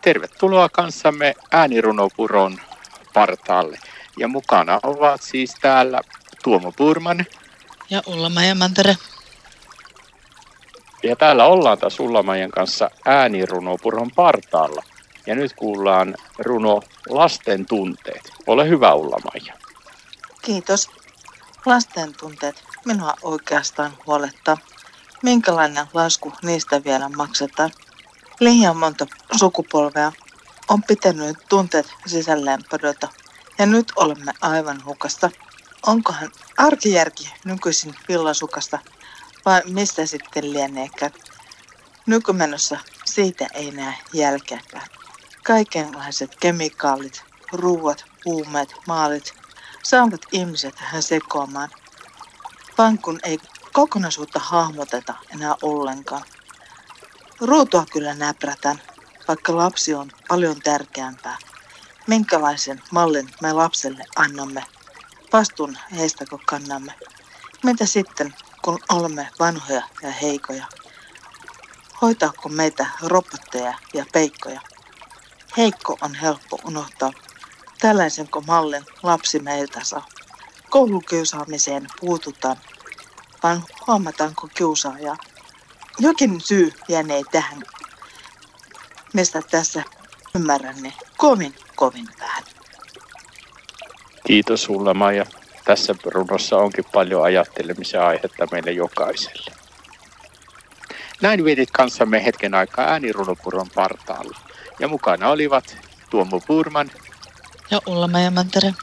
Tervetuloa kanssamme äänirunopuron partaalle. Ja mukana ovat siis täällä Tuomo Purman. Ja Ulla-Maija Mantere. Ja täällä ollaan taas Ulla-Maijan kanssa äänirunopuron partaalla. Ja nyt kuullaan runo Lasten tunteet. Ole hyvä Ulla-Maija. Kiitos. Lasten tunteet minua oikeastaan huolettaa. Minkälainen lasku niistä vielä maksetaan? Liian monta sukupolvea on pitänyt tunteet sisällään padota ja nyt olemme aivan hukasta. Onkohan arkijärki nykyisin villasukasta vai mistä sitten lieneekään? Nykymenossa siitä ei näe jälkeäkään. Kaikenlaiset kemikaalit, ruuat, huumeet, maalit saavat ihmiset tähän sekoamaan. Vaan kun ei kokonaisuutta hahmoteta enää ollenkaan. Ruutua kyllä näprätän, vaikka lapsi on paljon tärkeämpää. Minkälaisen mallin me lapselle annamme? Vastuun heistäkö kannamme? Mitä sitten, kun olemme vanhoja ja heikoja? Hoitaako meitä robotteja ja peikkoja? Heikko on helppo unohtaa. Tällaisenko mallin lapsi meiltä saa? Koulukiusaamiseen puututaan, vaan huomataanko kiusaajaa? Jokin syy jäänee tähän, mistä tässä ymmärrän ne kovin, kovin vähän. Kiitos sulle Maija. Tässä runossa onkin paljon ajattelemisen aihetta meille jokaiselle. Näin vietit kanssamme hetken aikaa äänirunopuron partaalla. Ja mukana olivat Tuomo Purman ja Ulla Mantere.